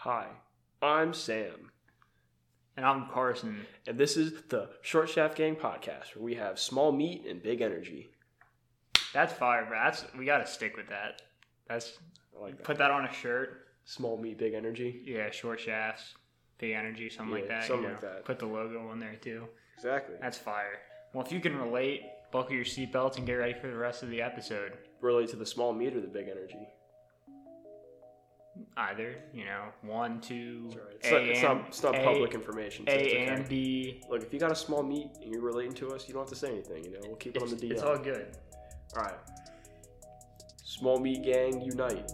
Hi, I'm Sam, And I'm Carson. and this is the Short Shaft Gang podcast, where we have small meat and big energy. That's fire, bro. That's we gotta stick with that. That's I like that. put that on a shirt. Small meat, big energy. Yeah, short shafts, big energy, something like that. something you like know. that. Put the logo on there too. Exactly. That's fire. Well, if you can relate, buckle your seatbelts and get ready for the rest of the episode. Relate to the small meat or the big energy. Either, you know, one, two, right. it's, A not, it's, not, and- it's not A- public information. so A okay. and B. Look, if you got a small meat and you're relating to us, you don't have to say anything. You know, we'll keep it on the DL. it's all good. all right. Small meat gang unite.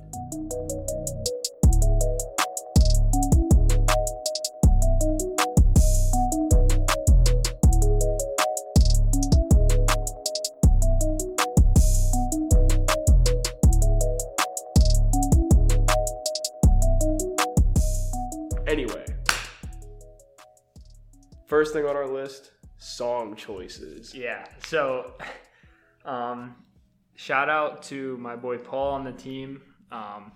First thing on our list song choices. Yeah. So, um, shout out to my boy Paul on the team. Um,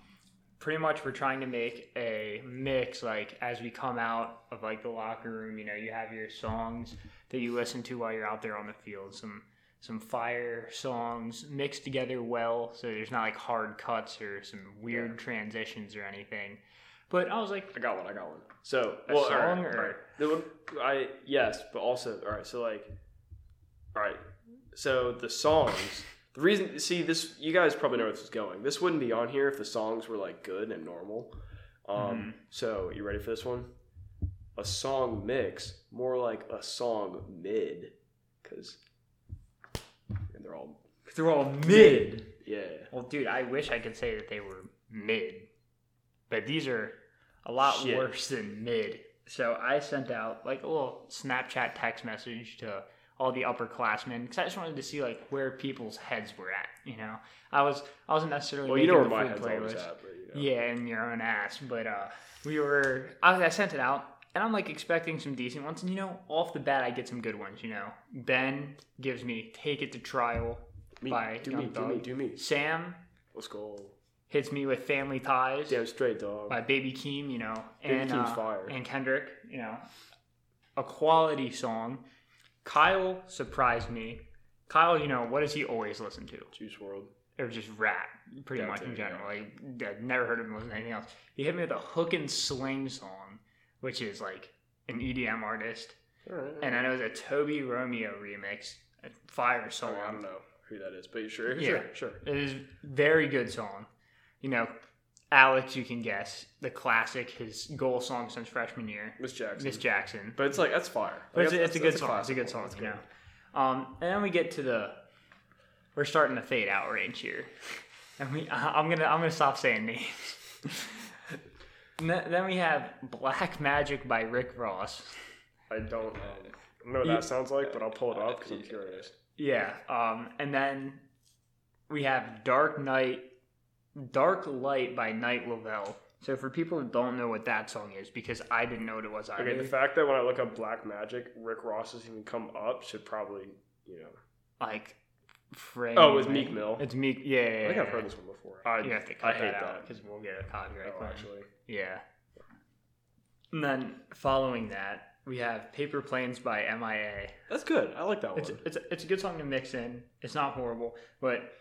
pretty much we're trying to make a mix like as we come out of like the locker room. You know, you have your songs that you listen to while you're out there on the field. Some some fire songs mixed together well, so there's not like hard cuts or some weird transitions or anything. But I was like, I got one. I got one. So, A well, song right, or- all right. The one- I yes, but also all right. So like, all right. So the songs. The reason, see this, you guys probably know where this is going. This wouldn't be on here if the songs were like good and normal. Um. Mhm. So you ready for this one? A song mix, more like a song mid, because they're all they're all mid. yeah. Well, dude, I wish I could say that they were mid, but these are a lot Shit. worse than mid. So I sent out like a little Snapchat text message to all the upperclassmen because I just wanted to see like where people's heads were at. You know, I was I wasn't necessarily Well, you know where my head's always playlist. at, but you know. Yeah, in your own ass. But uh, we were. I, I sent it out, and I'm like expecting some decent ones. And you know, off the bat, I get some good ones. You know, Ben gives me "Take It to Trial" Me, by do Young me, do me, do me. Sam Let's go. Hits me with "Family Ties" Damn straight, dog. by Baby Keem. You know, Baby and Keem's uh, fire. and Kendrick. You know, a quality song. Kyle surprised me. Kyle, you know, what does he always listen to? Juice WRLD. or just rap, pretty That much too, in yeah. general. Like, I've never heard of him listen to anything else. He hit me with a Hook N Sling song, which is like an EDM artist, right. and then it was a Toby Romeo remix, a fire song. I don't know who that is, but sure, Yeah. sure, sure. It is very good song. You know, Alex, you can guess the classic, his goal song since freshman year, Miss Jackson. Miss Jackson. But it's like that's fire. But it's, a, it's a good song. It's a good song, That's you good. know. Um, and then we get to the, we're starting to fade out range here, and we, I'm gonna, I'm gonna stop saying names. Then we have Black Magic by Rick Ross. I don't, know what that sounds like, but I'll pull it up because I'm curious. Yeah. Um, and then we have Dark Night, Dark Light by Night Lavelle. So for people who don't know what that song is, because I didn't know what it was either. Okay, the fact that when I look up Black Magic, Rick Ross doesn't even come up should probably, you know. like, frame. Oh, it's Meek Mill. It's Meek. Yeah. yeah, I think yeah, I've heard yeah. this one before. I, You have to I cut hate that out because we'll get a copyright Oh, actually. Yeah. And then following that, we have Paper Planes by MIA. That's good. I like that one. It's it's it's a good song to mix in. It's not horrible, but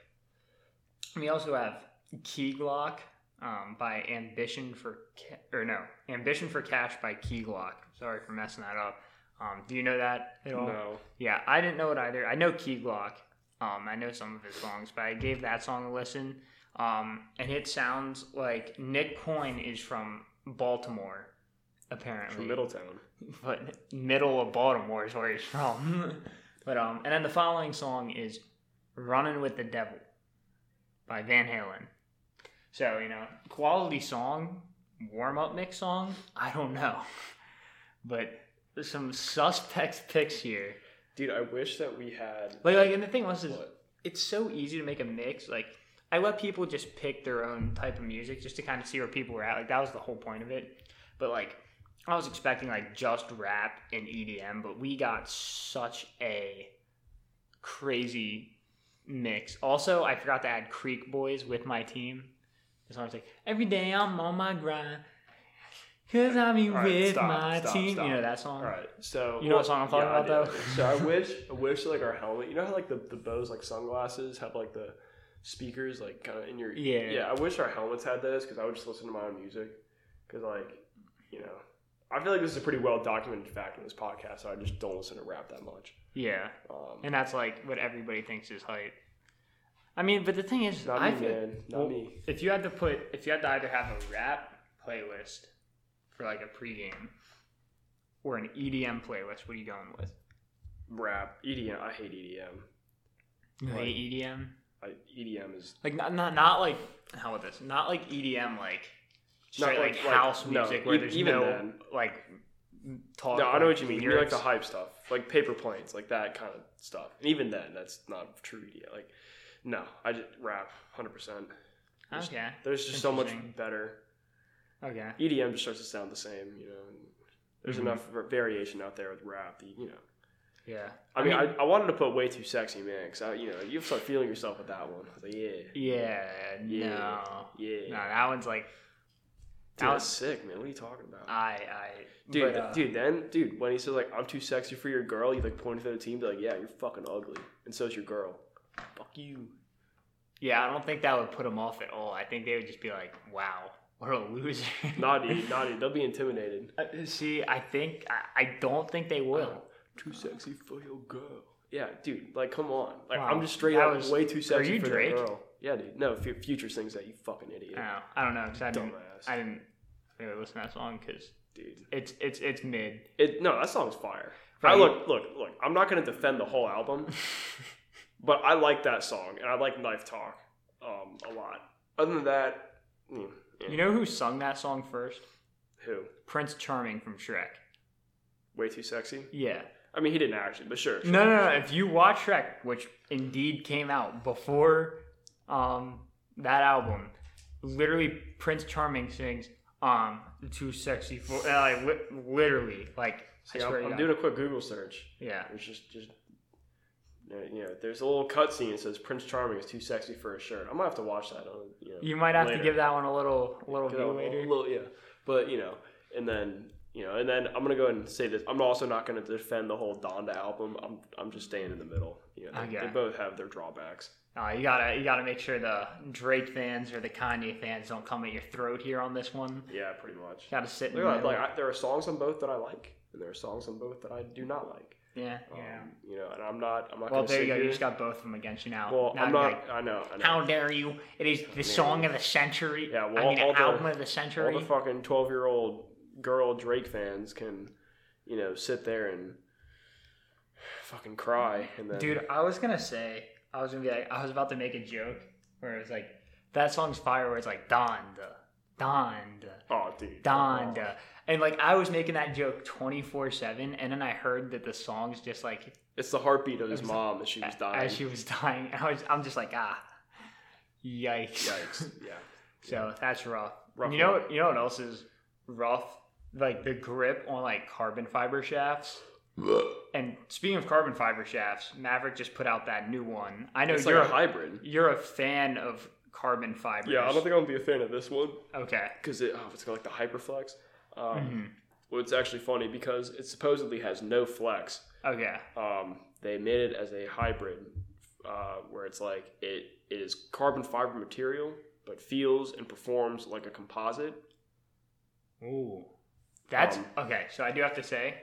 we also have Key Glock um, by Ambition for Ca- or no Ambition for Cash by Key Glock. Sorry for messing that up. Um, do you know that at all? no. Yeah, I didn't know it either. I know Key Glock. Um, I know some of his songs, but I gave that song a listen. Um, and it sounds like Nick Coyne is from Baltimore, apparently. From Middletown. But middle of Baltimore is where he's from. but um, and then the following song is "Running with the Devil" by Van Halen. So you know, quality song, warm up mix song. I don't know, but there's some suspect picks here. Dude, I wish that we had. Like, like, and the thing was, is What? it's so easy to make a mix. Like, I let people just pick their own type of music just to kind of see where people were at. Like, that was the whole point of it. But like, I was expecting like just rap and EDM, but we got such a crazy mix. Also, I forgot to add Creek Boys with my team. The song's like, "Every day I'm on my grind." Cause I'm All right, with stop, my stop, team. stop. You know that song? All right, so You know what song I'm talking I about, though? So I wish, I wish like our helmet. You know how like the the Bose like sunglasses have like the speakers like kind of in your Yeah. yeah. I wish our helmets had those because I would just listen to my own music because like you know I feel like this is a pretty well documented fact in this podcast. So I just don't listen to rap that much. Yeah. Um, And that's like what everybody thinks is hype. I mean, but the thing is, not I me, feel, man. Not well, me. if you had to put, if you had to either have a rap playlist for like a pregame or an EDM playlist, what are you going with? Rap, EDM. I hate EDM. You Like- hate EDM? I, EDM is Like not, not not like how about this? Not like EDM like straight Not like, like- like- house no, music where e- there's even no then. like talk. no. I know what you mean. You mean like the hype stuff, like paper planes, like that kind of stuff. And even then, that's not true EDM. Like, no, I just rap, hundred percent. Okay. There's just so much Interesting. better. Okay. EDM just starts to sound the same, you know. And there's Mhm. enough v- variation out there with rap, that, you know. Yeah. I, mean, I, I wanted to put way too sexy, man, because you know, you start feeling yourself with that one. I was like, yeah, Yeah. Yeah. No. yeah, No, that one's like dude, that that's was- sick, man. What are you talking about? I I dude, but, uh, dude, then, dude, when he says like, I'm too sexy for your girl, you like pointing to the team, be like, yeah, you're fucking ugly, and so's your girl. Fuck you. Yeah, I don't think that would put them off at all. I think they would just be like, "Wow, what a loser." Naughty, naughty. They'll be intimidated. Uh, See, I think I, I don't think they will. Too sexy for your girl. Yeah, dude. Like, come on. Like, Wow, I'm just straight that up was- way too sexy you for Drake? the girl. Yeah, dude. No, Fu- Future sings that. You fucking idiot, I don't know. I don't know 'cause I didn't. dumbass, I didn't really listen to that song because dude. it's it's it's mid. It no, that song's fire. Right. I look, look, look. I'm not gonna defend the whole album, but I like that song and I like Knife Talk um, a lot. Other than that, mm, yeah. You know who sung that song first? who? Prince Charming from Shrek. Way too sexy. Yeah. I mean, he didn't actually, but sure. sure. No, no, no. If you watch Shrek, which indeed came out before um, that album, literally Prince Charming sings um too sexy for uh, like li- literally like See, I'm, I'm doing a quick Google search. yeah it's just, just, you know, there's a little cutscene that says Prince Charming is too sexy for a shirt. I might have to watch that on, you know. you might have later. to give that one a little a little view a- a later little- yeah, but you know, and then you know, and then I'm gonna go ahead and say this. I'm also not gonna defend the whole Donda album. I'm I'm just staying in the middle. You know, they, Okay. they both have their drawbacks. uh, you gotta you gotta make sure the Drake fans or the Kanye fans don't come at your throat here on this one Yeah, pretty much. gotta sit in the Like, like I, there are songs on both that I like, and there are songs on both that I do not like. Yeah Um, yeah You know, and I'm not. I'm not well there you go here. you just got both of them against you now well, Now I'm not. like, I know. I know. How dare you? It is the song of the century. Yeah, I well, mean, all the- album of the century. all the fucking 12 year old girl Drake fans can, you know, sit there and fucking cry and then. Dude, I was gonna say, I was gonna be like, I was about to make a joke where it was like, that song's fire, where it's like Donda, Donda, Oh, dude. Donda, and like I was making that joke twenty four seven, and then I heard that the song's just like It's the heartbeat of his mom as she was dying. as she was dying. I was, I'm just like, ah, yikes. Yikes. Yeah. So that's rough. Rough you know, you know what else is rough? Like the grip on like carbon fiber shafts. And speaking of carbon fiber shafts, Maverick just put out that new one. I know It's you're a hybrid. you're a fan of carbon fibers. Yeah, I don't think I'm gonna be a fan of this one Okay. because it, oh, it's got like the Hyperflex. Um, Mhm. Well, it's actually funny because it supposedly has no flex. Okay. Um, they made it as a hybrid, uh, where it's like it, it is carbon fiber material, but feels and performs like a composite. Ooh. That's Um, okay. So I do have to say.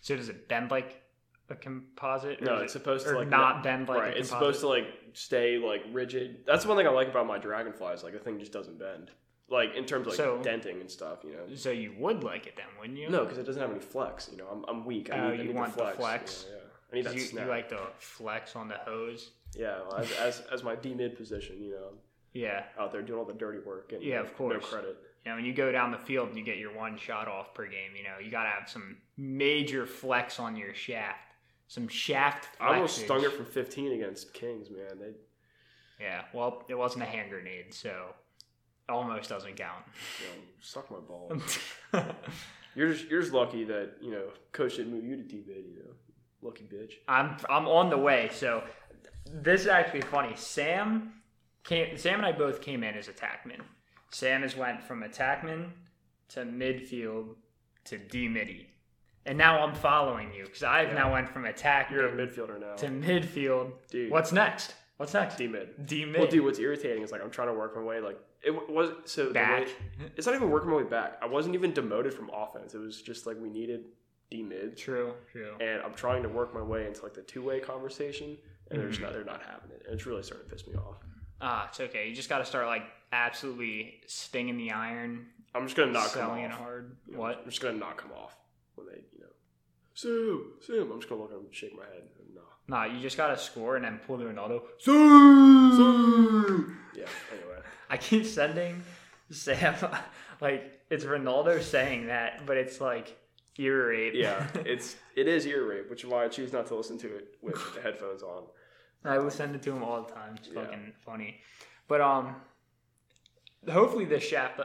So does it bend like a composite? No, it's it- supposed to like not bend like right. a It's supposed to like stay like rigid. That's one thing I like about my dragonflies. Like the thing just doesn't bend. Like in terms of like So- denting and stuff, you know. So you would like it then, wouldn't you? No, because it doesn't have any flex. You know, I'm, I'm weak. I Oh, need, I you need want the the flex. flex? Yeah, yeah. I need that You, snap. you like the flex on the hose. yeah, well, as, as as my D mid position, you know, Yeah. out there doing all the dirty work and Yeah, no, of course. no credit. You know, when you go down the field and you get your one shot off per game, you know, you got to have some major flex on your shaft. Some shaft I almost stung it from 15 against Kings, man. They, Yeah, well, it wasn't a hand grenade, so almost doesn't count. you suck my balls. You're just you're just lucky that you know coach didn't move you to D mid. You know, lucky bitch. I'm I'm on the way. So this is actually funny. Sam came. Sam and I both came in as attackmen. Sam has went from attackman to midfield to D midi, and now I'm following you because I've Yeah. now went from attack You're a midfielder now, to midfield. dude. What's next? What's next? D mid? D mid. Well, dude, what's irritating is like I'm trying to work my way. Like it was so back. way- it's not even working my way back. I wasn't even demoted from offense. It was just like we needed D mid, True. True. and I'm trying to work my way into like the two way conversation, and they're just Mhm. not they're not having it, and it's really starting to piss me off. Ah, it's okay. You just got to start like absolutely stinging the iron, I'm just gonna knock selling it off. hard. You know, What? I'm just gonna knock them off when they, you know, Sam, Sam. I'm just gonna look at them, and shake my head. And, no. Nah, you just got to score and then pull the Ronaldo. Yeah. Anyway. I keep sending Sam like it's Ronaldo saying that, but it's like ear rape. Yeah, it's it is ear rape, which is why I choose not to listen to it with the headphones on. I will send it to him all the time. It's Yeah. fucking funny. But um, hopefully this shaft.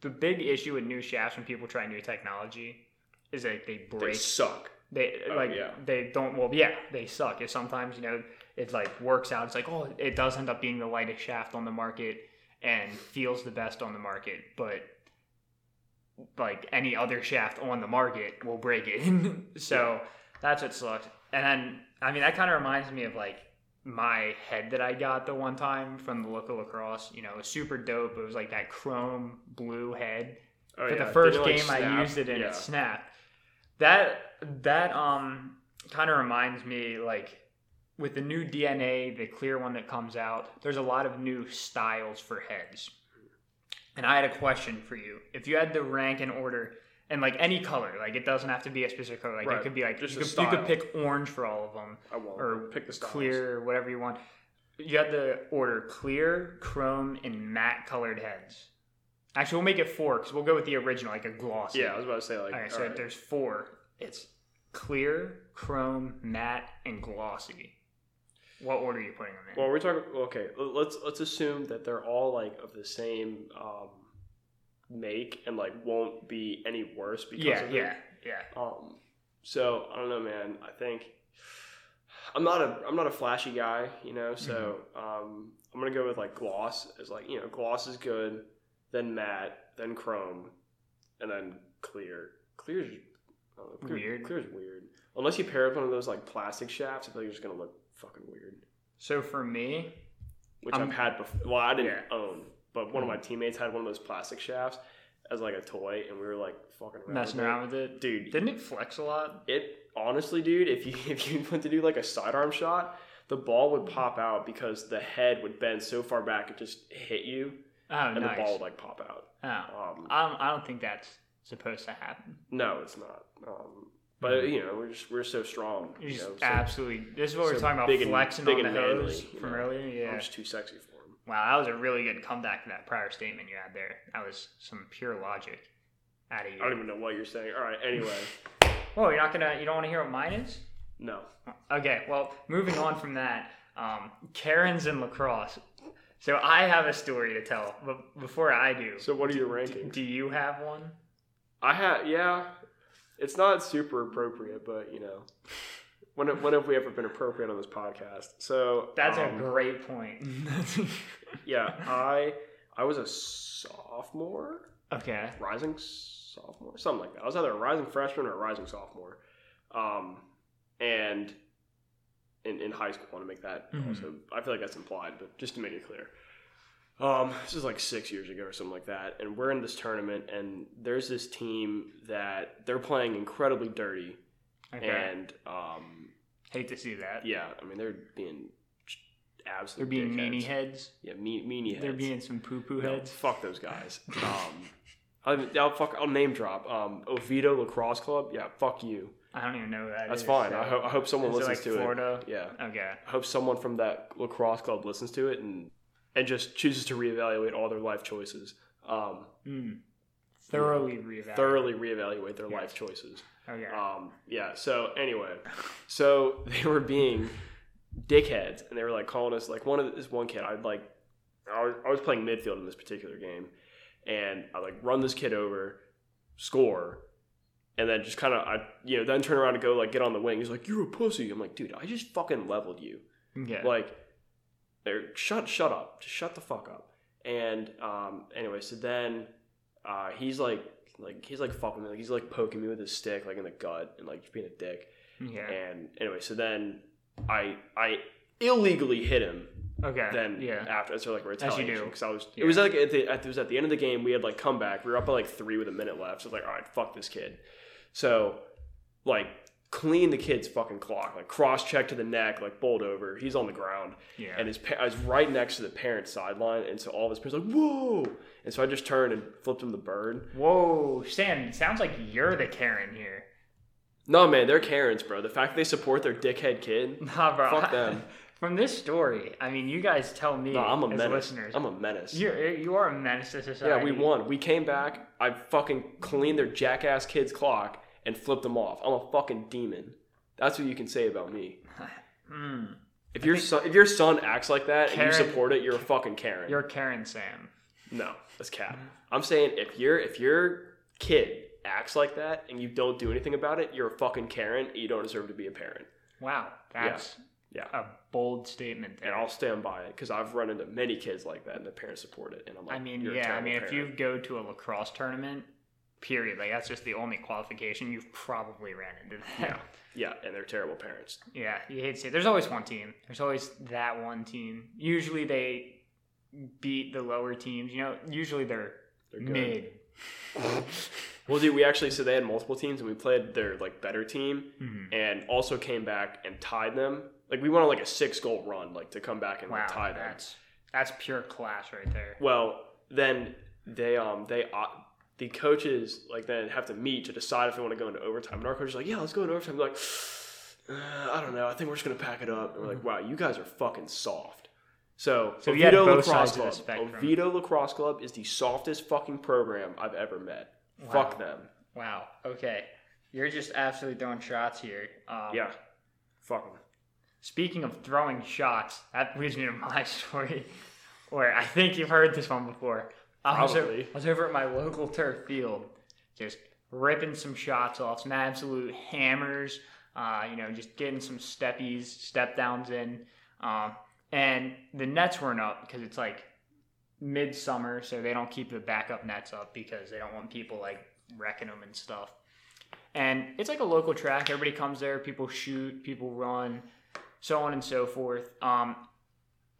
The big issue with new shafts when people try new technology is that they break. They suck. They Oh, like yeah. they don't. Well, yeah, they suck. If sometimes you know it like works out. It's like oh, it does end up being the lightest shaft on the market and feels the best on the market, but like any other shaft on the market will break it. so that's what sucks. And then I mean that kind of reminds me of like my head that I got the one time from the local lacrosse. You know, it was super dope. It was like that chrome blue head Oh, for yeah. the 1st Didn't it, like, game I used it and yeah. it snapped. That that um kind of reminds me like with the new DNA, the clear one that comes out, there's a lot of new styles for heads. And I had a question for you. If you had to rank in order and like any color, like it doesn't have to be a specific color. Like Right. it could be like Just you could, you could pick orange for all of them I won't. or pick the styles. clear, whatever you want. You had to order clear, chrome, and matte colored heads. Actually, we'll make it four because we'll go with the original, like a glossy. Yeah, I was about to say like. All right, all so right. there's four. It's clear, chrome, matte, and glossy. What order are you putting them in? Well, we're talking. Okay, let's let's assume that they're all like of the same um, make and like won't be any worse because yeah, of it. yeah, yeah. Um, so I don't know, man. I think I'm not a I'm not a flashy guy, you know. So Mm-hmm. um, I'm gonna go with like gloss as like you know gloss is good, then matte, then chrome, and then clear. Clear's know, clear, Weird. Clear is weird unless you pair up one of those like plastic shafts. I feel like you're just gonna look fucking weird. So for me, Which I'm- I've had before. Well, I didn't Yeah. own, but one of my mm. teammates had one of those plastic shafts as like a toy, and we were like fucking around messing with it. around with it, dude. didn't it flex a lot? It honestly, dude, if you if you went to do like a sidearm shot, the ball would pop out because the head would bend so far back it just hit you, Oh, and nice. the ball would like pop out. oh. Um, I don't, I don't think that's supposed to happen. no, it's not. Um, but you know, we're just we're so strong. You know, so absolutely. This is what so we're talking about and- flexing on the hose from know. earlier. Yeah. I'm just too sexy for him. Wow, that was a really good comeback to that prior statement you had there. That was some pure logic out of you. I don't even know what you're saying. All right. Anyway, Well, you're not gonna. You don't want to hear what mine is? no. Okay. Well, moving on from that, um, Karens and lacrosse. So I have a story to tell, but before I do, So what are your do, rankings? do you have one? I have, yeah. It's not super appropriate, but you know, when when have we ever been appropriate on this podcast? So That's um, a great point. yeah. I I was a sophomore, okay. rising sophomore, something like that. I was either a rising freshman or a rising sophomore, um, and in in high school. I want to make that Mhm. also. I feel like that's implied, but just to make it clear. Um, this is like six years ago or something like that, and we're in this tournament, and there's this team that they're playing incredibly dirty, Okay. and um, Hate to see that. yeah, I mean they're being They're being meanie heads. yeah, mean, meanie heads. They're being some poo poo No, heads. fuck those guys. Um, I'll, I'll fuck. I'll name drop. Um, Oviedo Lacrosse Club. Yeah, fuck you. I don't even know that That's is, fine. so- I, ho- I hope someone Is it listens like to Florida? it. Yeah, Okay. I hope someone from that lacrosse club listens to it and and just chooses to reevaluate all their life choices. Um, Mm. Thoroughly reevaluate. thoroughly reevaluate their Yes. life choices. Okay. Um, yeah. So anyway, so they were being dickheads, and they were like calling us like one of this one kid. I'd like, I was, I was playing midfield in this particular game, and I like run this kid over, score, and then just kind of I you know then turn around and go like get on the wing. He's like, "You're a pussy." I'm like, "Dude, I just fucking leveled you." okay. Like, they're shut shut up, just shut the fuck up. And um, anyway, so then uh, he's like like he's like fucking me, like he's like poking me with his stick, like in the gut, and like just being a dick. Yeah. And anyway, so then I I illegally hit him. Okay. Then yeah. after so like retaliation because I was Yeah. it was like at the, at, it was at the end of the game we had like come back we were up by like three with a minute left so I was like all right fuck this kid so like clean the kid's fucking clock like cross check to the neck like bowled over he's on the ground Yeah. and his pa- I was right next to the parents sideline and so all of his parents like whoa and so I just turned and flipped him the bird Whoa, Sam! It sounds like you're the Karen here. no man they're Karens bro the fact that they support their dickhead kid Nah, bro. Fuck them. From this story, I mean, you guys tell me no I'm a as menace listeners. I'm a menace You're, you are a menace to society. Yeah, we won. We came back. I fucking cleaned their jackass kid's clock and flipped them off. I'm a fucking demon. That's what you can say about me. Hmm. If your son, if your son acts like that and you support it, you're a fucking Karen. You're Karen Sam. no, that's cap. I'm saying if your if your kid acts like that and you don't do anything about it, you're a fucking Karen. And you don't deserve to be a parent. Wow, that's Yeah. A bold statement there. And I'll stand by it because I've run into many kids like that and the parents support it. And I'm like, I mean, yeah, I mean, if you go to a lacrosse tournament, period, like that's just the only qualification you've probably ran into that. yeah, yeah, and they're terrible parents. Yeah, you hate to say it. There's always one team. There's always that one team. Usually they beat the lower teams. You know, usually they're, They're good. mid. Well, dude, we actually so they had multiple teams, and we played their like better team, Mhm. and also came back and tied them. Like we went on like a six goal run, like to come back and Wow, like, tie them. that's that's pure class right there. Well, then they um they uh, the coaches like then have to meet to decide if they want to go into overtime. And our coach is like, yeah, let's go into overtime. Like, uh, I don't know. I think we're just gonna pack it up. And we're like, wow, you guys are fucking soft. So, So Oviedo Lacrosse sides of the Club. Oviedo Lacrosse Club is the softest fucking program I've ever met. Wow. Fuck them. Wow. Okay, you're just absolutely throwing shots here. Um, Yeah. Fuck them. Speaking of throwing shots, that leads me to my story, where I think you've heard this one before. I was, o- Probably. I was over at my local turf field, just ripping some shots off, some absolute hammers. Uh, you know, just getting some steppies, step downs in, um, and the nets weren't up because it's like midsummer, so they don't keep the backup nets up because they don't want people like wrecking them and stuff. And it's like a local track. Everybody comes there. People shoot. People run so on and so forth. Um,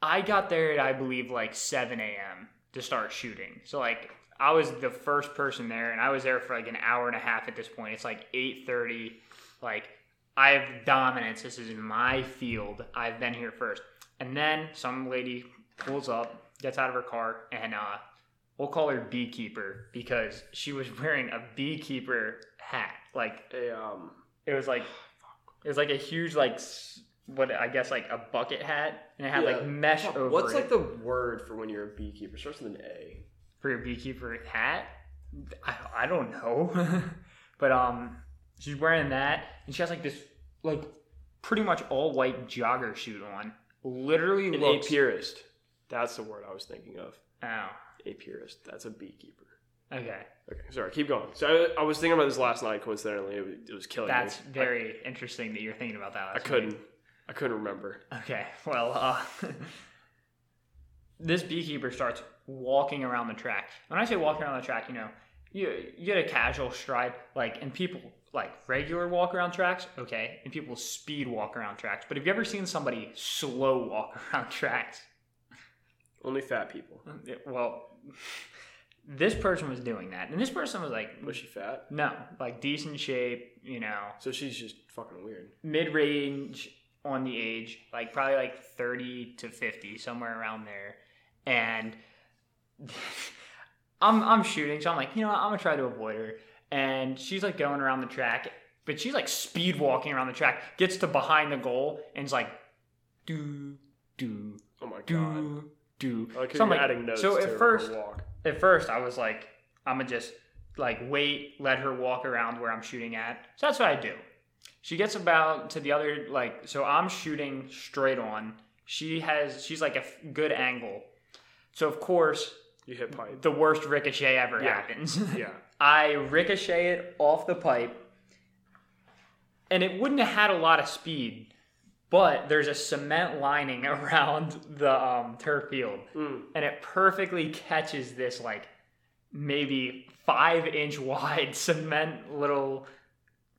I got there at I believe like 7 a.m. to start shooting. So like I was the first person there, and I was there for like an hour and a half at this point. It's like 8:30. Like I have dominance. This is in my field. I've been here first. And then some lady pulls up, gets out of her car, and uh, we'll call her beekeeper because she was wearing a beekeeper hat. Like A um it was like it was like a huge like what I guess like a bucket hat, and it had like mesh over What's it like the word for when you're a beekeeper? Starts with an A. for your beekeeper hat. I, I don't know, but um, she's wearing that, and she has like this like pretty much all white jogger suit on. Literally An looks. apiarist. That's the word I was thinking of. Oh, Apiarist. That's a beekeeper. okay. Okay, sorry. Keep going. So I, I was thinking about this last night. Coincidentally, it was, it was killing That's me. very interesting that you're thinking about that. I, I couldn't. night. I couldn't remember. Okay, well, uh, this beekeeper starts walking around the track. When I say walking around the track, you know, you, you get a casual stride, like, and people like regular walk around tracks, okay, and people speed walk around tracks. But have you ever seen somebody slow walk around tracks? Only fat people. Well, this person was doing that, and this person was like, Was she fat? no, like decent shape, you know, So she's just fucking weird. mid range on the age, like probably like 30 to 50, somewhere around there. And I'm I'm shooting, so I'm like, you know what, I'm gonna try to avoid her. And she's like going around the track, but she's like speed walking around the track, gets to behind the goal, and it's like do do Oh my god. do do. I like So I'm like- adding notes so at first- walk. At first I was like, I'm gonna just like wait, let her walk around where I'm shooting at. So that's what I do. She gets about to the other like so I'm shooting straight on. She has she's like a f- good angle. So of course You hit pipe. the worst ricochet ever Yeah. happens. Yeah. I ricochet it off the pipe, and it wouldn't have had a lot of speed, but there's a cement lining around the um, turf field, Mm. and it perfectly catches this like maybe five inch wide cement little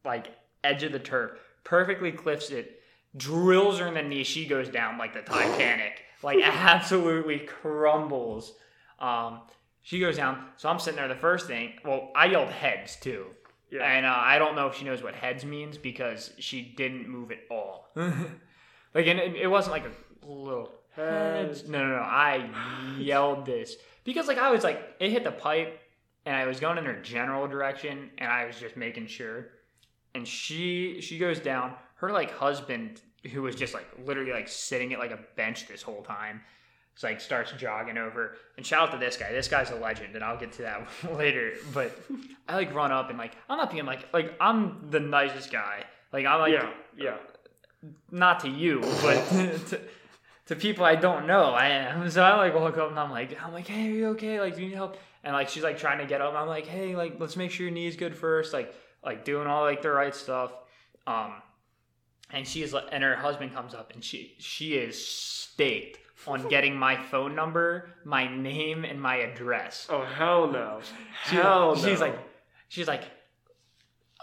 like edge of the turf. Perfectly clips it, drills her in the knee. She goes down like the Titanic, like absolutely crumbles. Um, she goes down. So I'm sitting there. The first thing, well, I yelled heads too. Yeah. And uh, I don't know if she knows what heads means because she didn't move at all. like, and it, it wasn't like a little heads. Heads. No, no, no. I yelled this because, like, I was like, it hit the pipe, and I was going in her general direction, and I was just making sure. And she she goes down. Her like husband, who was just like literally like sitting at like a bench this whole time, it's like starts jogging over. And shout out to this guy. This guy's a legend, and I'll get to that later. But I like run up and like I'm not being like like I'm the nicest guy. Like I'm like yeah, yeah. not to you, but to, to people I don't know, I am. So I like walk up and I'm like, I'm like, hey, are you okay? Like, do you need help? And like, she's like trying to get up. And I'm like, hey, like, let's make sure your knee's good first. Like, like doing all like the right stuff. Um, and she's like, and her husband comes up and she she is staked on getting my phone number, my name, and my address. Oh hell no. She- hell no. She's like, she's like,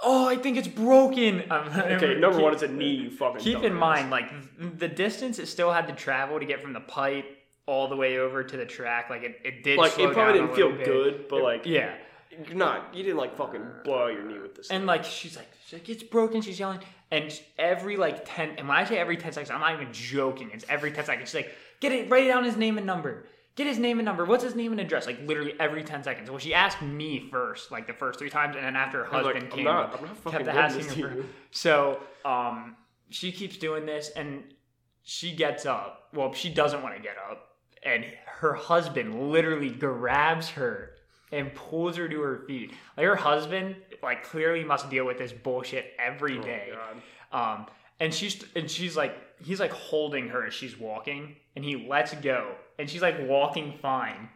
oh, I think it's broken. Um, okay, number keep- one, it's a knee. You fucking. Keep in mind, like the distance it still had to travel to get from the pipe all the way over to the track. Like it, it did. like it probably didn't feel bit. good, but like Yeah, you're not. You didn't like fucking blow out your knee with this. and like she's like, she's like, it's broken. She's yelling, and every like ten. And when I say every ten seconds, I'm not even joking. It's every ten seconds. She's like, get it, write down his name and number. Get his name and number. What's his name and address? Like literally every ten seconds. Well, she asked me first, like the first three times, and then after her was like, husband I'm came, not- up, I'm not fucking kept asking her. So um, she keeps doing this, and she gets up. Well, she doesn't want to get up, and her husband literally grabs her and pulls her to her feet. Like her husband, like clearly must deal with this bullshit every day. Oh. God. Um, and she's and she's like he's like holding her as she's walking, and he lets go, and she's like walking fine.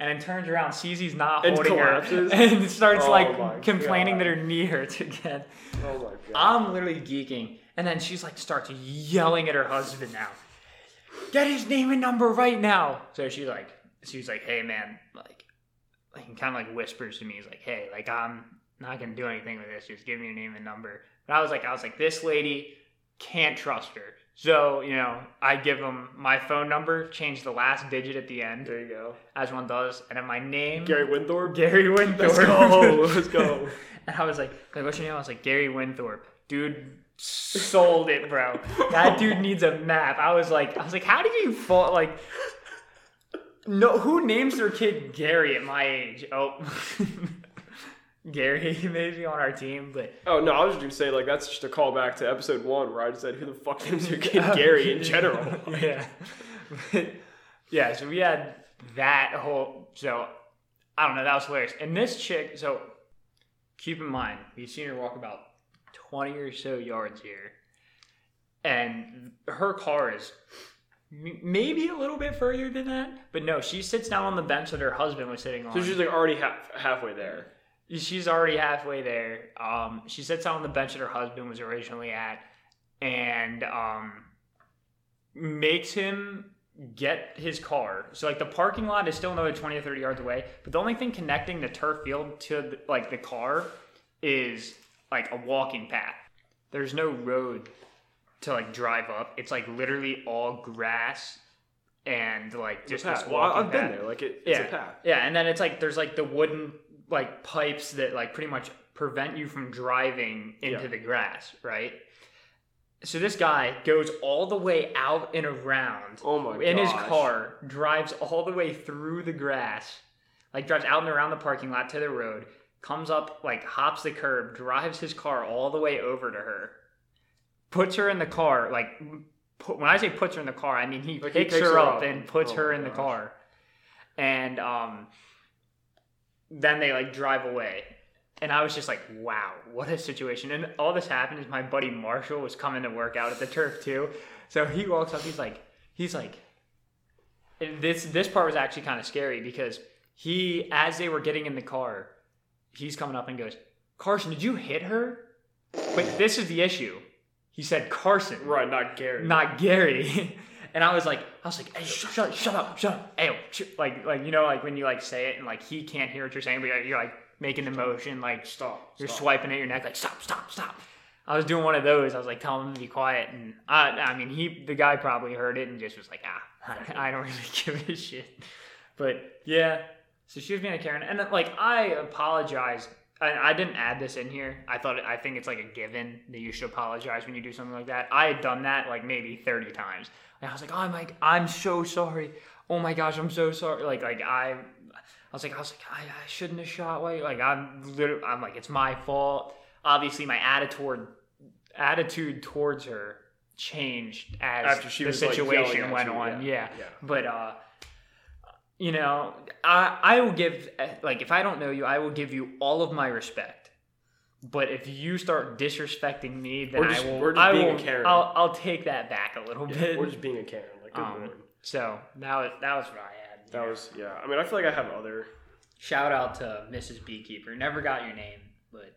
And then turns around, sees he's not And holding collapses? her, and starts Oh like complaining God. that her knee hurts again. Oh my god. I'm literally geeking. And then she's like starts yelling at her husband now. Get his name and number right now. So she's like she's like, hey man, like like kind of like whispers to me, he's like, hey, like I'm not gonna do anything with this, just give me your name and number. But I was like, I was like, this lady can't trust her. So, you know, I give him my phone number, change the last digit at the end, there you go. as one does, and then my name Gary Winthorpe. Gary Winthorpe. Let's go. Let's go. And I was like, like, what's your name? I was like, Gary Winthorpe. Dude sold it, bro. That dude needs a map. I was like, I was like, how did you fall? Like, no, who names their kid Gary at my age? Oh, Gary maybe on our team, but Oh no, I was just gonna say like that's just a callback to episode one where I said who the fuck names your kid Gary in general. yeah, But, yeah. So we had that whole. So I don't know. That was hilarious. And this chick. So keep in mind, we've seen her walk about twenty or so yards here, and her car is maybe a little bit further than that. But no, she sits down on the bench that her husband was sitting on. So she's like already half halfway there. She's already halfway there. Um, she sits down on the bench that her husband was originally at, and um, makes him get his car. So like the parking lot is still another twenty or thirty yards away, but the only thing connecting the turf field to the, like the car is like a walking path. There's no road to like drive up. It's like literally all grass and like just this Path. Well, I've been there. Like it, it's Yeah. a path. Yeah, and then it's like there's like the wooden like pipes that like pretty much prevent you from driving into Yeah. the grass, right? So this guy goes all the way out and around Oh my in his car, drives all the way through the grass, like drives out and around the parking lot to the road, comes up, like hops the curb, drives his car all the way over to her, puts her in the car, like put, when I say puts her in the car, I mean he, Like, he picks, picks her, her up, up. and puts Oh her in the car, and um, then they like drive away. And I was just like, wow, what a situation. And all this happened is my buddy Marshall was coming to work out at the turf too. So he walks up, he's like, he's like, this this part was actually kind of scary because he, as they were getting in the car, he's coming up and goes, Carson, did you hit her? But this is the issue. He said Carson, Right, not Gary. not Gary. and I was like, I was like, hey, shut, up shut up, shut up, hey, like, like you know, like when you like say it and like he can't hear what you're saying, but you're, you're like making the motion, like Stop. you're stop. swiping at your neck, like stop, stop, stop. I was doing one of those. I was like telling him to be quiet, and I, I mean, he, the guy probably heard it and just was like, ah, I, I don't really give a shit. But yeah, so she was being a Karen, and like I apologize. I, I didn't add this in here. I thought I think it's like a given that you should apologize when you do something like that. I had done that like maybe thirty times. And I was like, oh my, I'm so sorry. Oh my gosh, I'm so sorry. Like like I, I was like I was like I, I shouldn't have shot white. Like I'm literally I'm like it's my fault. Obviously, my attitude attitude towards her changed as After she the was, like, situation yelling at went you, on. yeah, Yeah. yeah. But uh you know, I I will give like if I don't know you, I will give you all of my respect. But if you start disrespecting me, then just- I will. we're just I being a will. Karen. I'll, I'll take that back a little Yeah, bit. we're just being a Karen. Like, good Um, so that was that was what I had. That was yeah. I mean, I feel like I have other. shout out to Mrs. Beekeeper. Never got your name, but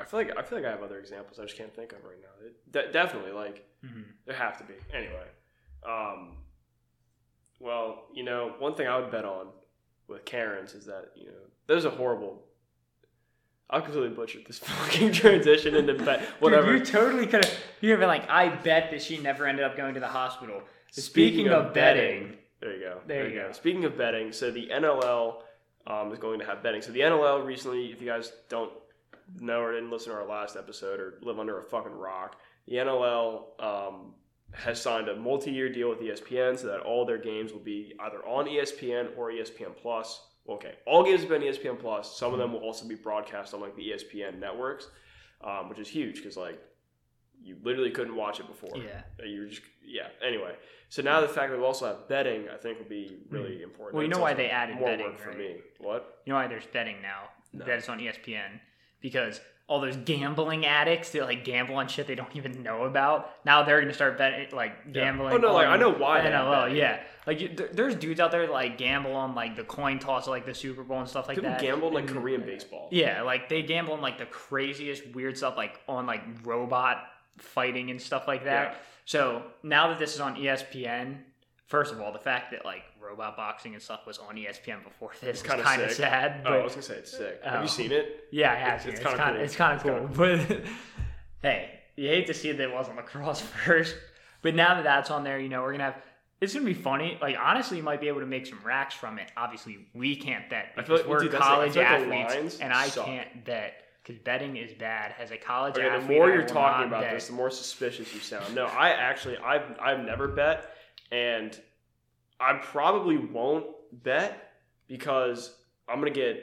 I feel like I feel like I have other examples. I just can't think of right now. It, de- definitely, like mhm. there have to be. Anyway, um, well, you know, one thing I would bet on with Karens is that you know there's a horrible. I completely butchered this fucking transition into bet. Whatever. Dude, you totally could have. You have been like, I bet that she never ended up going to the hospital. Speaking, of betting, There you go. There you go. Speaking of betting, so the NLL um, is going to have betting. So the NLL recently, if you guys don't know or didn't listen to our last episode or live under a fucking rock, the NLL um, has signed a multi-year deal with ESPN so that all their games will be either on ESPN or ESPN Plus. Okay, all games have been ESPN Plus. Some of them will also be broadcast on like the ESPN networks, um, which is huge because like you literally couldn't watch it before. yeah. You just yeah. Anyway, so now the fact that we also have betting, I think, will be really important. Hmm. Well, you know why they added more betting, work for right? me. What? You know why there's betting now? No. That it's on ESPN because all those gambling addicts that like gamble on shit they don't even know about. Now they're gonna start betting like gambling. Oh, no, like, I know why NLL. Yeah, like you, there's dudes out there that, like gamble on like the coin toss, like the Super Bowl and stuff like People that. gamble in like And- Korean baseball. Yeah, like they gamble on like the craziest weird stuff, like on like robot fighting and stuff like that. Yeah. So now that this is on ESPN, first of all, the fact that like robot boxing and stuff was on ESPN before this is kinda kind of sad. Oh, I was gonna say it's sick. Have Oh. you um, seen it? yeah, I have It's- it's. It's kind cool. it's kind of cool. But hey, you hate to see that it wasn't lacrosse first. But now that that's on there, you know, we're gonna have. It's gonna be funny. Like honestly, you might be able to make some racks from it. Obviously, we can't bet I feel because like- we're dude, like- college like athletes, lines and I suck. can't bet because betting is bad. As a college Okay, the more you're talking about bet. this, the more suspicious you sound. No, I actually, I've, I've never bet, and I probably won't bet because I'm gonna get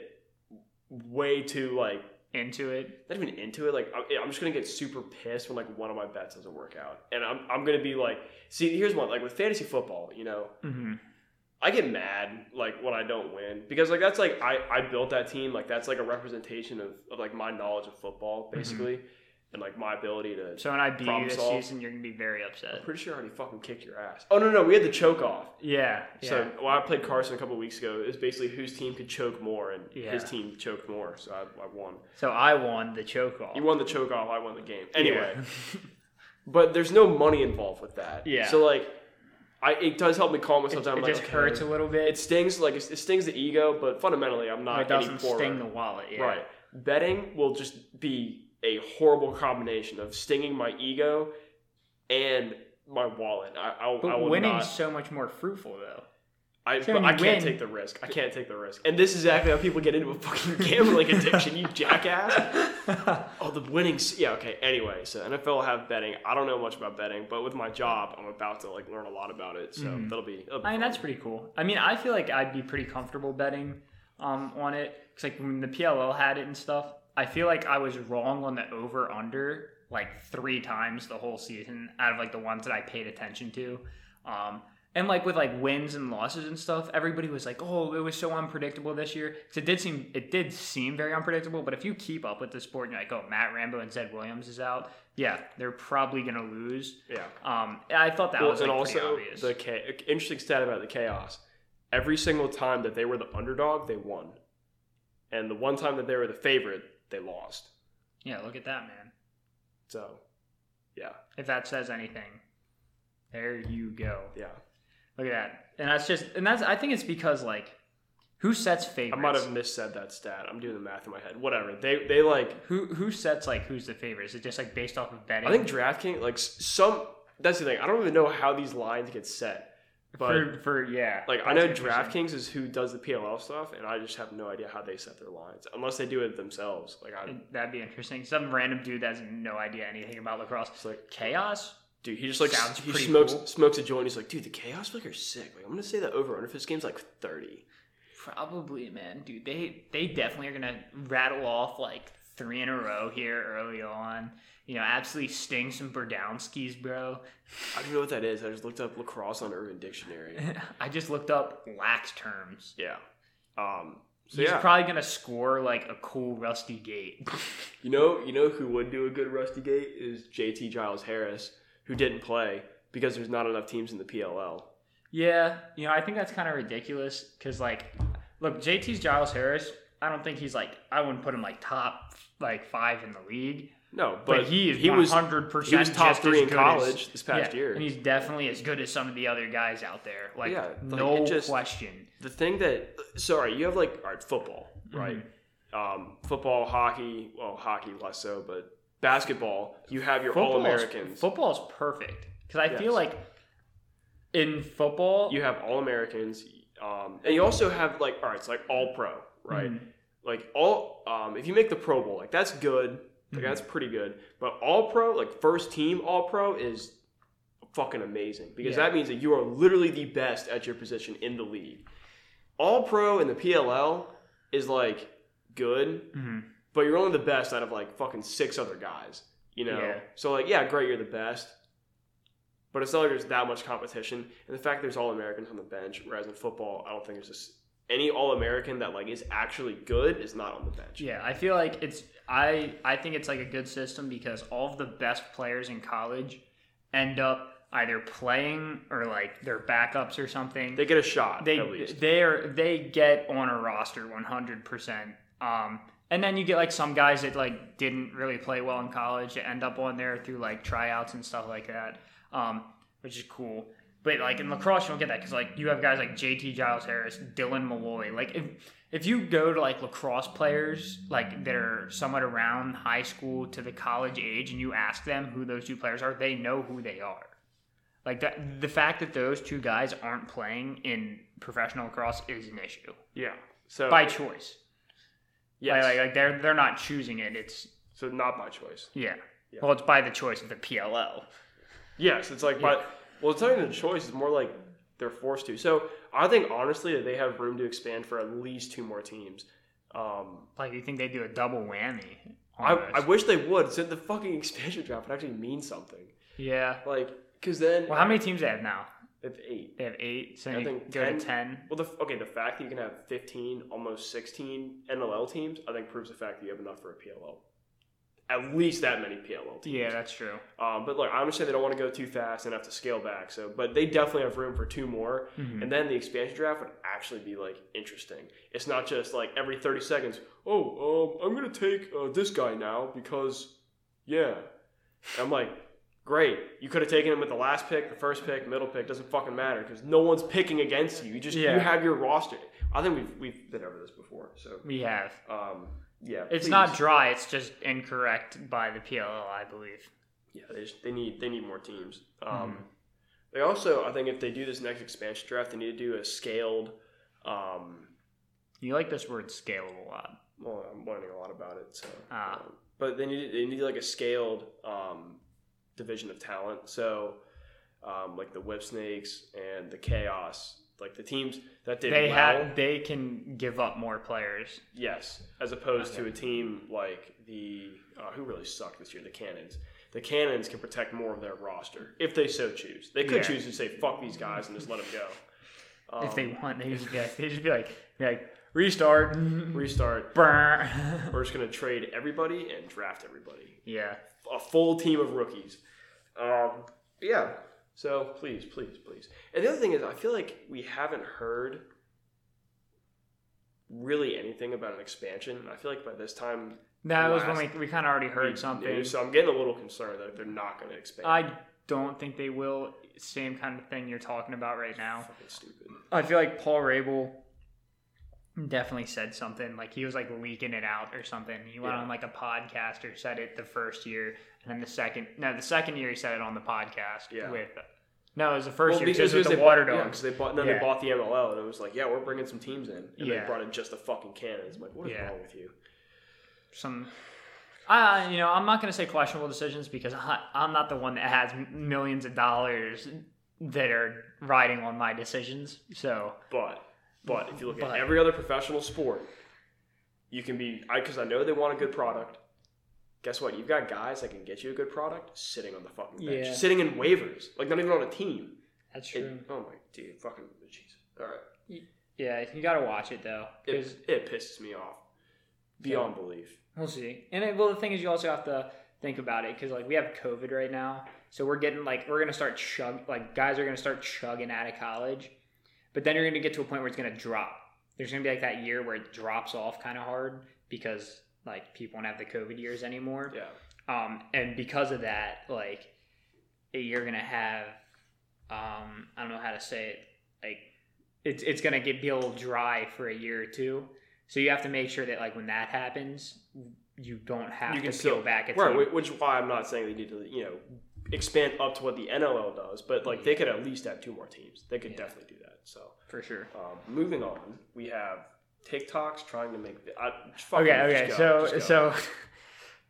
way too like into it. not even into it. Like I'm, I'm just gonna get super pissed when like one of my bets doesn't work out, and I'm I'm gonna be like, see, here's one like with fantasy football, you know, Mm-hmm. I get mad like when I don't win because like that's like I I built that team like that's like a representation of, of like my knowledge of football basically, and like my ability to. So when I beat you this solve. season, you're gonna be very upset. I'm pretty sure I already fucking kicked your ass. Oh no no, we had the choke off. Yeah. So yeah. when I played Carson a couple weeks ago, it was basically whose team could choke more, and Yeah. his team choked more, so I, I won. So I won the choke off. You won the choke off, I won the game. Anyway, Yeah. but there's no money involved with that. Yeah. So like, I it does help me calm it, myself down. it like, just okay, hurts a little bit. It stings like it stings the ego, but fundamentally, I'm not it doesn't sting the wallet. Yeah. Right. Betting will just be a horrible combination of stinging my ego and my wallet. I, I, I But will winning's not. so much more fruitful though. I, so but I can't win- take the risk. I can't take the risk. And this is exactly how people get into a fucking gambling addiction. You jackass. Oh, the winnings. Yeah. Okay. Anyway, so NLL will have betting. I don't know much about betting, but with my job, I'm about to like learn a lot about it. So Mhm. that'll be. That'll be I mean, fun. that's pretty cool. I mean, I feel like I'd be pretty comfortable betting um, on it. Because, like, when the PLL had it and stuff, I feel like I was wrong on the over under like three times the whole season out of like the ones that I paid attention to. Um, and like with like wins and losses and stuff, everybody was like, "Oh, it was so unpredictable this year." It did seem it did seem very unpredictable. But if you keep up with the sport, and you're like, "Oh, Matt Rambo and Zed Williams is out," yeah, they're probably gonna lose. Yeah. Um, I thought that Well, was like, also obvious. the cha- interesting stat about the chaos. Every single time that they were the underdog, they won, and the one time that they were the favorite, they lost. yeah, look at that, man. So, yeah, if that says anything. There you go. Yeah, Look at that. And that's just and that's I think it's because like who sets favorites? I might have missaid that stat. I'm doing the math in my head. Whatever. They they like. who who sets like who's the favorite? Is it just like based off of betting? I think DraftKings like some. That's the thing. I don't even know how these lines get set, but for, for yeah. like I know. DraftKings is who does the PLL stuff, and I just have no idea how they set their lines unless they do it themselves. Like I, That'd be interesting. Some random dude that has no idea anything about lacrosse. it's like Chaos? Dude, he just like Sounds he pretty smokes cool. smokes a joint. He's like, dude, the chaos flick are sick. Like, I'm gonna say the over under for this game's like 30. Probably, man, dude. They they definitely are gonna rattle off like three in a row here early on. You know, absolutely sting some Burdowskis, bro. I don't know what that is. I just looked up lacrosse on Urban Dictionary. I just looked up lax terms. yeah. Um. So He's yeah, probably gonna score like a cool rusty gate. you know, you know who would do a good Rusty Gate is JT Giles Harris, who didn't play because there's not enough teams in the PLL. yeah, you know, I think that's kind of ridiculous because like, look, JT's Giles Harris. I don't think he's like I wouldn't put him like top like five in the league. No, But, but, he is he was hundred percent. he was top three in college this past year. and he's definitely as good as some of the other guys out there. Like, Yeah, like, no just- question. the thing that sorry, you have like all right, football, right? Mm-hmm. Um, football, hockey, well, hockey less so, but basketball, you have your Football's- all Americans. Football is perfect because I Yes. feel like in football, You have all Americans, um, and you also have like all right, it's like all pro, right? Mhm. Like all, um, if you make the Pro Bowl, like that's good, like Mhm. that's pretty good. But all pro, like first team all pro, is fucking amazing because Yeah. that means that you are literally the best at your position in the league. All pro in the PLL is like good, Mhm. but you're only the best out of like fucking six other guys. You know, Yeah. so like yeah, great, you're the best, but it's not like there's that much competition. And the fact there's all Americans on the bench, whereas in football, I don't think there's just any all American that like is actually good is not on the bench. Yeah, I feel like it's I I think it's like a good system because all of the best players in college end up either playing or like they're backups or something. They get a shot they at least. they're they get on a roster 100%. Um and then you get like some guys that like didn't really play well in college that end up on there through like tryouts and stuff like that. Um which is cool. But like in lacrosse, you don't get that because like you have guys like JT Giles Harris, Dylan Molloy. Like if if you go to like lacrosse players like that are somewhat around high school to the college age, and you ask them who those two players are, they know who they are. Like that, the fact that those two guys aren't playing in professional lacrosse is an issue yeah. So by choice. Yeah. Like, like, like they're they're not choosing it. It's so not by choice. yeah. Yeah. Well, it's by the choice of the PLL. Yes, it's like by well, it's not even a choice. It's more like they're forced to. So I think honestly that they have room to expand for at least two more teams. Um, Like you think they do a double whammy? I. I wish they would. So the fucking expansion draft would actually mean something. yeah. Like, because then Well, how many teams they have now? It's eight. They have eight, so I think go 10. to ten. Well, the okay, the fact that you can have fifteen, almost sixteen NLL teams, I think proves the fact that you have enough for a PLL. At least that many PLL teams. Yeah, that's true. Um, but look, I understand they don't want to go too fast and have to scale back. So, but they definitely have room for two more. Mhm. And then the expansion draft would actually be like interesting. It's not just like every thirty seconds. Oh, um, I'm gonna take uh, this guy now because, yeah. And I'm like, great. You could have taken him with the last pick, the first pick, middle pick. Doesn't fucking matter because no one's picking against you. You just Yeah. you have your roster. I think we've we've been over this before. So, We have. um, yeah. It's please. not dry. It's just incorrect by the PLL, I believe. Yeah, they, just, they need they need more teams. Um, Mhm. They also, I think, if they do this next expansion draft, they need to do a scaled. Um, You like this word scale a lot. well, I'm learning a lot about it, so. Ah. um, but they need they need like a scaled um, division of talent. So, um, like the Whipsnakes and the Chaos, like the teams that did They well. have. They can give up more players. Yes, as opposed to a team like the uh, who really sucked this year, the Cannons. The Cannons can protect more of their roster if they so choose. They could Yeah. choose to say "fuck these guys" and just let them go. Um, if they want, they just be like, they just be like, be like restart, restart, we're just gonna trade everybody and draft everybody, yeah. a full team of rookies. Um, yeah. So please, please, please. And the other thing is, I feel like we haven't heard really anything about an expansion. And I feel like by this time That was when we, we kind of already heard knew, something. So I'm getting a little concerned that they're not going to expand. I don't think they will. Same kind of thing you're talking about right now. Fucking stupid. I feel like Paul Rabil definitely said something like he was like leaking it out or something. He went Yeah. on like a podcast or said it the first year, and then the second no, the second year he said it on the podcast Yeah. with. No, it was the first Well, year because they the Water bought, yeah, they bought, then Yeah. they bought the MLL, and it was like, yeah, we're bringing some teams in, and Yeah. they brought in just the fucking cannons. I'm like, what is wrong with you? some I you know I'm not going to say questionable decisions because I, I'm not the one that has millions of dollars that are riding on my decisions. So But but if you look But- at every other professional sport, you can be I because I know they want a good product. Guess what? You've got guys that can get you a good product sitting on the fucking bench, Yeah. sitting in waivers, like not even on a team. that's It- oh my dude, fucking jeez. All right, Yeah, you got to watch it though. it, it pisses me off beyond belief. We'll see. And then, well, the thing is, you also have to think about it because like we have COVID right now, so we're getting like we're gonna start chug like guys are gonna start chugging out of college, but then you're gonna get to a point where it's gonna drop. There's gonna be like that year where it drops off kind of hard because like people won't have the COVID years anymore. Yeah, Um, and because of that, like you're gonna have, um, I don't know how to say it, like it's it's gonna get be a little dry for a year or two. So you have to make sure that like when that happens, you don't have You to can peel back right. team. whi- Which is why I'm not saying they need to you know expand up to what the NLL does, but like they could at least have two more teams. They could Yeah. definitely do that. So for sure. um, moving on, we have TikToks trying to make. I, Okay, okay. go, So so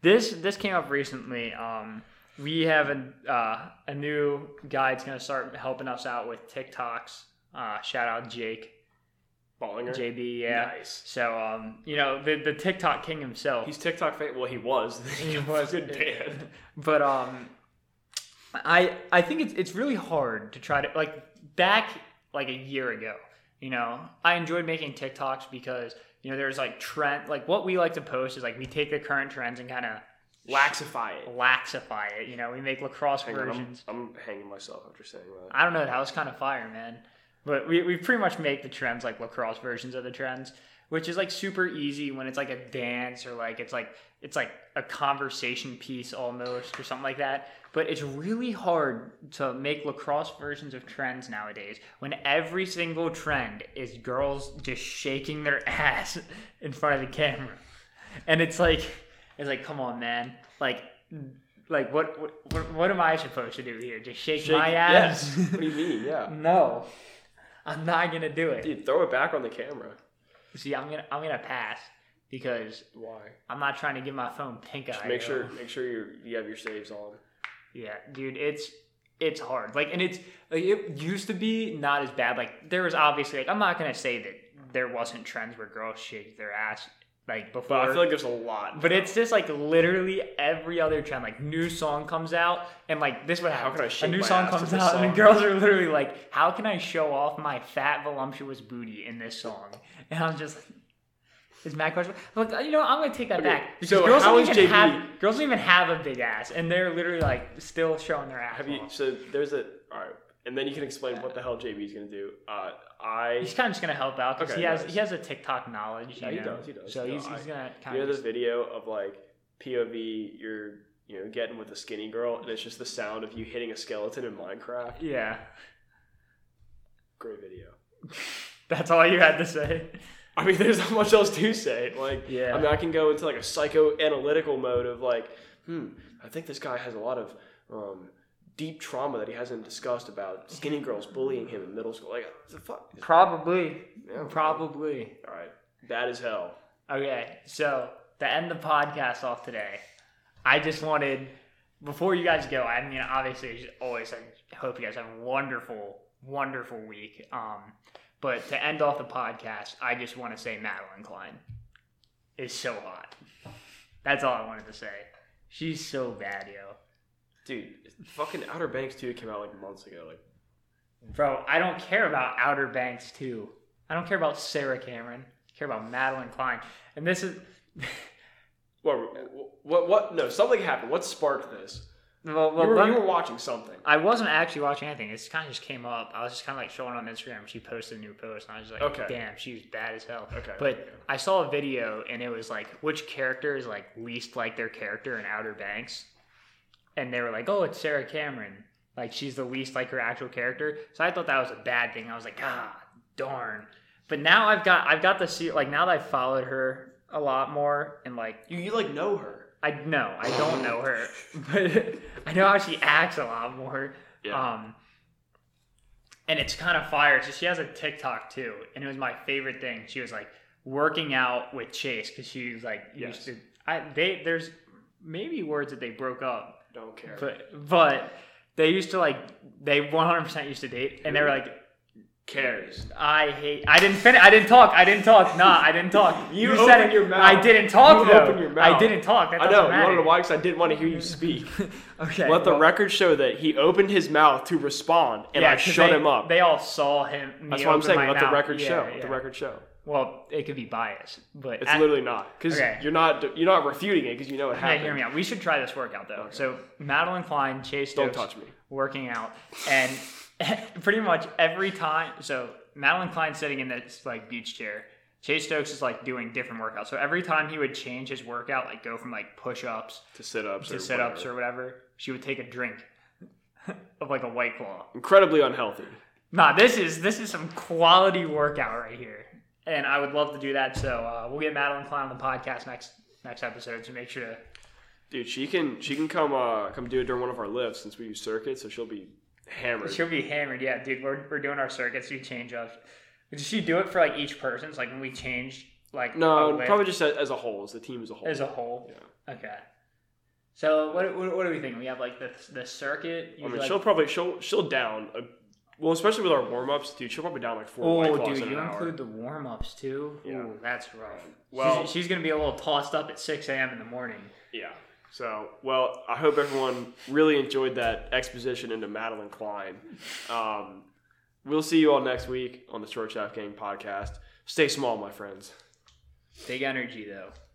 this this came up recently. Um, we have a uh, a new guy that's gonna start helping us out with TikToks. Uh, shout out Jake Ballinger. JB. Yeah. Nice. So um, you know the the TikTok king himself. He's TikTok famous. Well, he was. He was. good band. but um, I I think it's it's really hard to try to like back like a year ago. You know, I enjoyed making TikToks because you know there's like trend like what we like to post is like we take the current trends and kind of Laxify it. laxify it. You know, we make lacrosse Hang on, I'm, versions. I'm hanging myself after saying that. I don't know. That was kind of fire, man. But we, we pretty much make the trends like lacrosse versions of the trends, which is like super easy when it's like a dance or like it's like it's like a conversation piece almost or something like that. But it's really hard to make lacrosse versions of trends nowadays when every single trend is girls just shaking their ass in front of the camera. And it's like it's like come on man. Like like what what what, am I supposed to do here? Just shake, Shake- my ass? Yes. what do you mean? Yeah. No, I'm not gonna do it. Dude, throw it back on the camera. See, I'm gonna I'm gonna pass because Why? I'm not trying to give my phone pink eye. Make sure make sure you you have your saves on. Yeah, dude, it's it's hard. Like, and it's like it used to be not as bad. Like, there was obviously like I'm not gonna say that there wasn't trends where girls shake their ass like before. But I feel like there's a lot. But it's just like literally every other trend. Like new song comes out, and like this would happen. How can I A shake a new song comes out, and the girls are literally like, "How can I show off my fat voluptuous booty in this song?" And I'm just. Is Matt question? Look, you know, I'm gonna take that Okay, back. Because so girls how don't is even JB have girls don't even have a big ass, and they're literally like still showing their ass. Have you? off. So there's a all right, and then you can explain what the hell JB's gonna do. Uh, I He's kind of just gonna help out because Okay, he has nice. he has a TikTok knowledge. Yeah, you he know? does, he does. So No, he's, I- he's gonna kind you know of the video of like POV you're you know getting with a skinny girl, and it's just the sound of you hitting a skeleton in Minecraft. yeah. Great video. That's all you had to say. I mean, there's not much else to say. Like, Yeah. I mean, I can go into like a psychoanalytical mode of like, hmm, I think this guy has a lot of um, deep trauma that he hasn't discussed about skinny girls bullying him in middle school. Like, the fuck? Probably. Yeah, Probably. All right, bad as hell. Okay, so to end the podcast off today, I just wanted before you guys go. I mean, obviously, always, I hope you guys have a wonderful, wonderful week. Um, but to end off the podcast, I just want to say Madelyn Cline is so hot. That's all I wanted to say. She's so bad, yo. Dude, fucking Outer Banks 2 came out like months ago. Like, Bro, I don't care about Outer Banks 2. I don't care about Sarah Cameron. I care about Madelyn Cline. And this is what? What? What? No, something happened. What sparked this? Well, well you, were, you were watching something. I wasn't actually watching anything. It kind of just came up. I was just kind of like showing on Instagram. She posted a new post, and I was like, Okay. "Damn, she's bad as hell." Okay, But okay. I saw a video, and it was like, which character is like least like their character in Outer Banks? And they were like, "Oh, it's Sarah Cameron." Like she's the least like her actual character. So I thought that was a bad thing. I was like, ah, darn. But now I've got I've got the see like now that I've followed her a lot more and like You, you like know her. I know I don't know her, but I know how she acts a lot more. Yeah. Um, and it's kind of fire. So she has a TikTok too, and it was my favorite thing. She was like working out with Chase because she was like Yes. used to. I they there's maybe words that they broke up, Don't care. but but they used to like they 100% used to date, and they were like. Cares. I hate. I didn't finish. I didn't talk. I didn't talk. Nah, I didn't talk. You said opened it. your mouth. I didn't talk. You though. your I didn't talk. That I know. doesn't You wanted to why? Because I didn't want to hear you speak. Okay. Let the well- record show that he opened his mouth to respond, and I shut they- him up. They all saw him. That's what I'm saying. Let the record Yeah, show. Let the record show. Well, it could be biased, but It's at- literally not because Okay. you're not you're not refuting it because you know it happened. hear me out. We should try this workout though. So Madelyn Cline, Chase Don't Stokes touch me. working out, and pretty much every time. So Madelyn Cline's sitting in this like beach chair. Chase Stokes is like doing different workouts. So every time he would change his workout, like go from like push ups To sit ups to sit ups or whatever, she would take a drink of like a white claw. incredibly unhealthy. Nah, this is this is some quality workout right here, and I would love to do that. So uh, we'll get Madelyn Cline on the podcast next next episode to make sure to. Dude, she can she can come uh come do it during one of our lifts since we use circuits, so she'll be hammered. She'll be hammered, yeah, dude. We're, we're doing our circuits, we change ups. Does she do it for like each person? So, like when we change, like no, probably just as, a whole, as the team as a whole. as a whole. Yeah. Okay. So what, what what do we thinking? We have like the the circuit. I mean, like- she'll probably she'll she'll down. A, well, especially with our warm ups, dude. She'll probably down like four Oh, dude, in you an hour. include the warm ups too. Yeah. Ooh, that's rough. Well- she's, she's gonna be a little tossed up at six a.m. in the morning. Yeah. So, well, I hope everyone really enjoyed that exposition into Madelyn Cline. Um, we'll see you all next week on the Short Shaft Gang podcast. Stay small, my friends. Big energy though.